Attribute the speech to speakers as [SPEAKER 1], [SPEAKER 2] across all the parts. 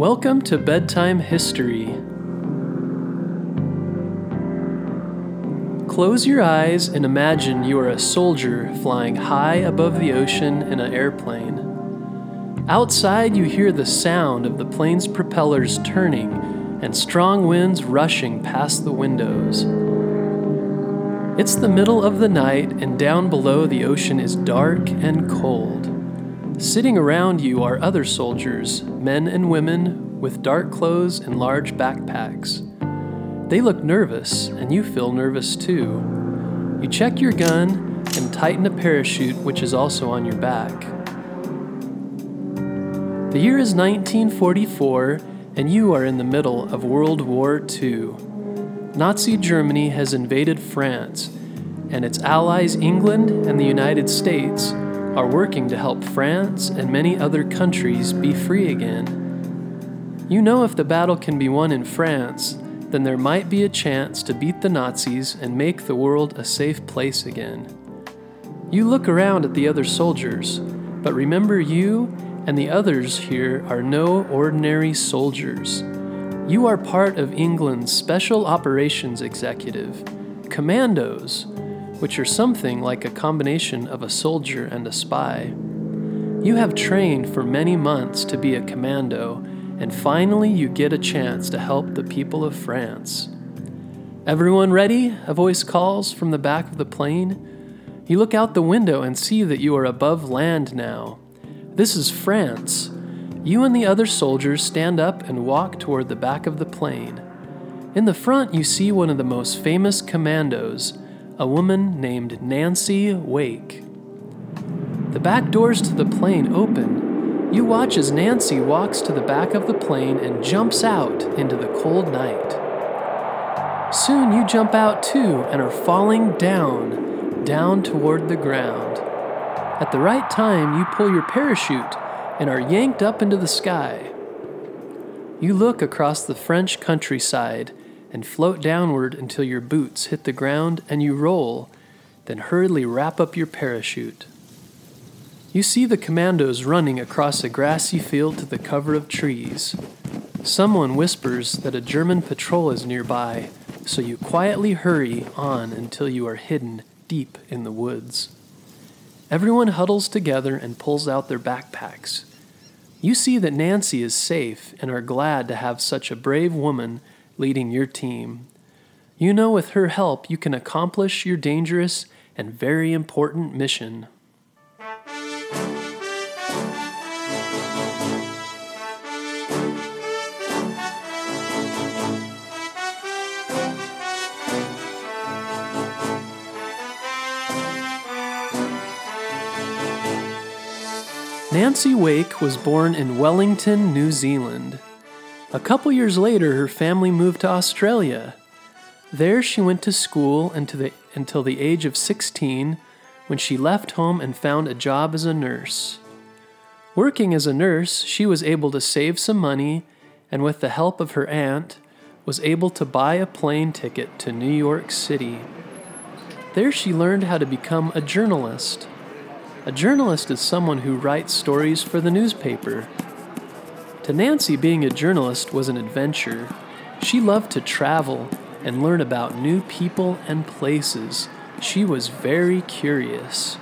[SPEAKER 1] Welcome to Bedtime History. Close your eyes and imagine you are a soldier flying high above the ocean in an airplane. Outside, you hear the sound of the plane's propellers turning and strong winds rushing past the windows. It's the middle of the night, and down below, the ocean is dark and cold. Sitting around you are other soldiers, men and women, with dark clothes and large backpacks. They look nervous, and you feel nervous too. You check your gun and tighten a parachute, which is also on your back. The year is 1944, and you are in the middle of World War II. Nazi Germany has invaded France, and its allies England and the United States are working to help France and many other countries be free again. You know if the battle can be won in France, then there might be a chance to beat the Nazis and make the world a safe place again. You look around at the other soldiers, but remember you and the others here are no ordinary soldiers. You are part of England's Special Operations Executive, Commandos, which are something like a combination of a soldier and a spy. You have trained for many months to be a commando, and finally you get a chance to help the people of France. Everyone ready? A voice calls from the back of the plane. You look out the window and see that you are above land now. This is France. You and the other soldiers stand up and walk toward the back of the plane. In the front, you see one of the most famous commandos, a woman named Nancy Wake. The back doors to the plane open. You watch as Nancy walks to the back of the plane and jumps out into the cold night. Soon you jump out too and are falling down, down toward the ground. At the right time, you pull your parachute and are yanked up into the sky. You look across the French countryside and float downward until your boots hit the ground and you roll, then hurriedly wrap up your parachute. You see the commandos running across a grassy field to the cover of trees. Someone whispers that a German patrol is nearby, so you quietly hurry on until you are hidden deep in the woods. Everyone huddles together and pulls out their backpacks. You see that Nancy is safe and are glad to have such a brave woman leading your team. You know with her help you can accomplish your dangerous and very important mission. Nancy Wake was born in Wellington, New Zealand. A couple years later, her family moved to Australia. There, she went to school until the, until the age of 16 when she left home and found a job as a nurse. Working as a nurse, she was able to save some money and, with the help of her aunt, was able to buy a plane ticket to New York City. There, she learned how to become a journalist. A journalist is someone who writes stories for the newspaper. To Nancy, being a journalist was an adventure. She loved to travel and learn about new people and places. She was very curious.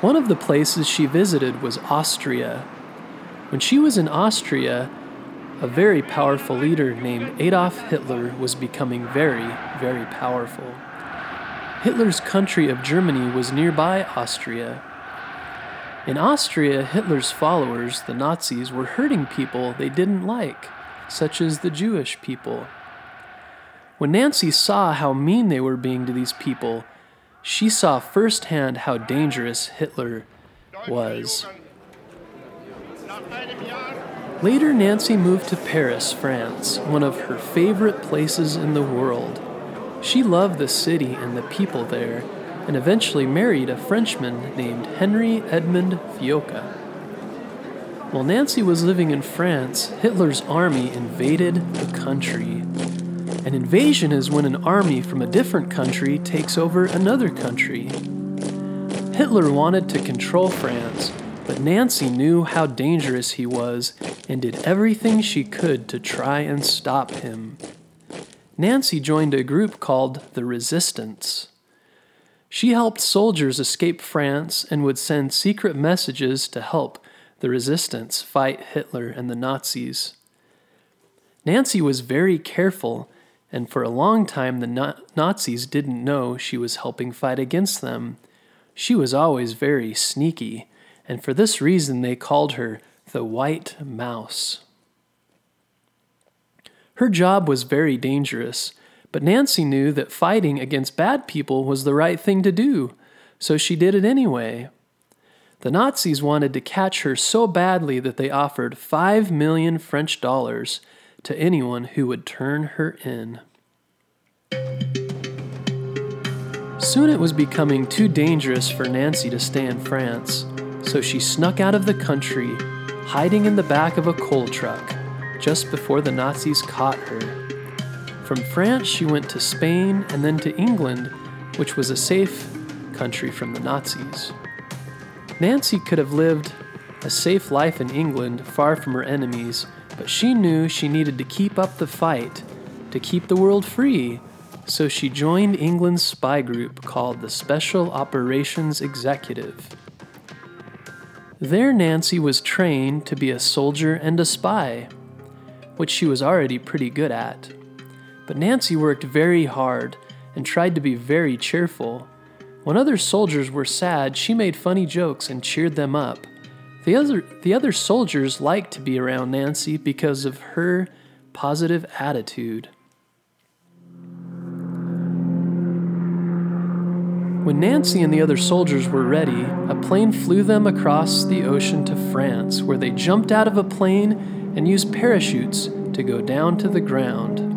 [SPEAKER 1] One of the places she visited was Austria. When she was in Austria, a very powerful leader named Adolf Hitler was becoming very, very powerful. Hitler's country of Germany was nearby Austria. In Austria, Hitler's followers, the Nazis, were hurting people they didn't like, such as the Jewish people. When Nancy saw how mean they were being to these people, she saw firsthand how dangerous Hitler was. Later, Nancy moved to Paris, France, one of her favorite places in the world. She loved the city and the people there, and eventually married a Frenchman named Henry Edmund Fiocca. While Nancy was living in France, Hitler's army invaded the country. An invasion is when an army from a different country takes over another country. Hitler wanted to control France, but Nancy knew how dangerous he was, and did everything she could to try and stop him. Nancy joined a group called the Resistance. She helped soldiers escape France and would send secret messages to help the resistance fight Hitler and the Nazis. Nancy was very careful, and for a long time the Nazis didn't know she was helping fight against them. She was always very sneaky, and for this reason they called her the White Mouse. Her job was very dangerous, but Nancy knew that fighting against bad people was the right thing to do, so she did it anyway. The Nazis wanted to catch her so badly that they offered five million French dollars to anyone who would turn her in. Soon it was becoming too dangerous for Nancy to stay in France, so she snuck out of the country, hiding in the back of a coal truck just before the Nazis caught her. From France, she went to Spain and then to England, which was a safe country from the Nazis. Nancy could have lived a safe life in England, far from her enemies, but she knew she needed to keep up the fight to keep the world free, so she joined England's spy group called the Special Operations Executive. There, Nancy was trained to be a soldier and a spy, which she was already pretty good at. But Nancy worked very hard and tried to be very cheerful when other soldiers were sad, she made funny jokes and cheered them up. The other, the other soldiers liked to be around Nancy because of her positive attitude. When Nancy and the other soldiers were ready, a plane flew them across the ocean to France, where they jumped out of a plane and used parachutes to go down to the ground.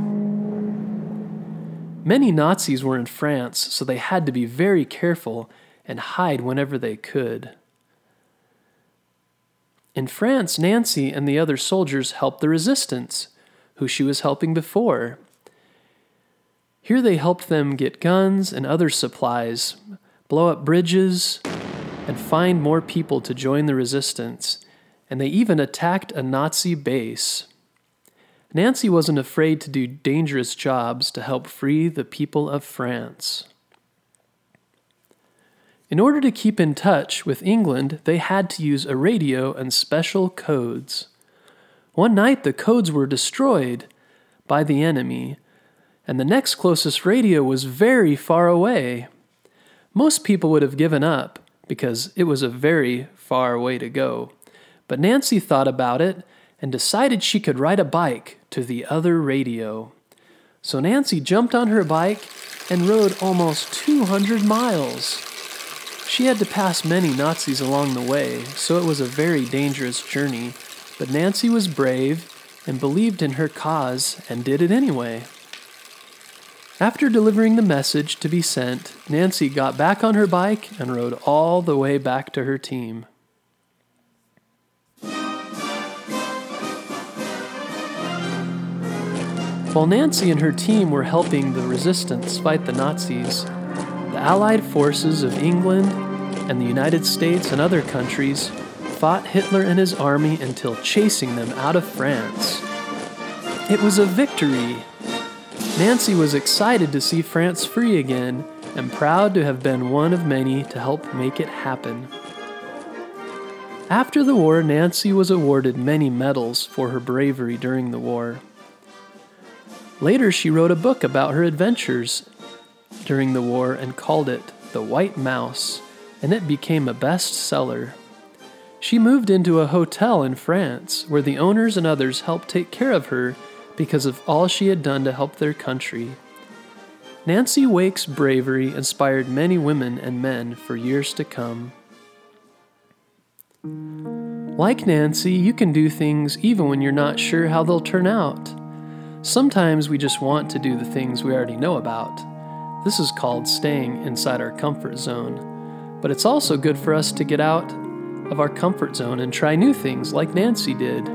[SPEAKER 1] Many Nazis were in France, so they had to be very careful and hide whenever they could. In France, Nancy and the other soldiers helped the resistance, who she was helping before. Here they helped them get guns and other supplies, blow up bridges, and find more people to join the resistance, and they even attacked a Nazi base. Nancy wasn't afraid to do dangerous jobs to help free the people of France. In order to keep in touch with England, they had to use a radio and special codes. One night, the codes were destroyed by the enemy, and the next closest radio was very far away. Most people would have given up because it was a very far way to go. But Nancy thought about it and decided she could ride a bike to the other radio. So Nancy jumped on her bike and rode almost 200 miles. She had to pass many Nazis along the way, so it was a very dangerous journey, but Nancy was brave and believed in her cause and did it anyway. After delivering the message to be sent, Nancy got back on her bike and rode all the way back to her team. While Nancy and her team were helping the resistance fight the Nazis, the Allied forces of England and the United States and other countries fought Hitler and his army until chasing them out of France. It was a victory. Nancy was excited to see France free again and proud to have been one of many to help make it happen. After the war, Nancy was awarded many medals for her bravery during the war. Later, she wrote a book about her adventures during the war and called it The White Mouse, and it became a bestseller. She moved into a hotel in France where the owners and others helped take care of her because of all she had done to help their country. Nancy Wake's bravery inspired many women and men for years to come. Like Nancy, you can do things even when you're not sure how they'll turn out. Sometimes we just want to do the things we already know about. This is called staying inside our comfort zone. But it's also good for us to get out of our comfort zone and try new things like Nancy did.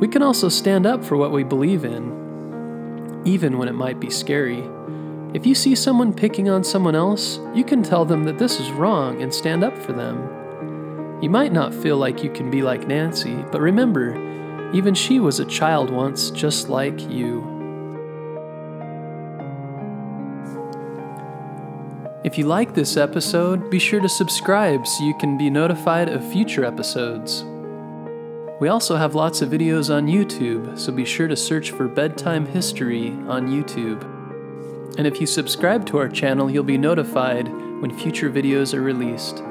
[SPEAKER 1] We can also stand up for what we believe in, even when it might be scary. If you see someone picking on someone else, you can tell them that this is wrong and stand up for them. You might not feel like you can be like Nancy, but remember, Even she was a child once, just like you. If you like this episode, be sure to subscribe so you can be notified of future episodes. We also have lots of videos on YouTube, so be sure to search for Bedtime History on YouTube. And if you subscribe to our channel, you'll be notified when future videos are released.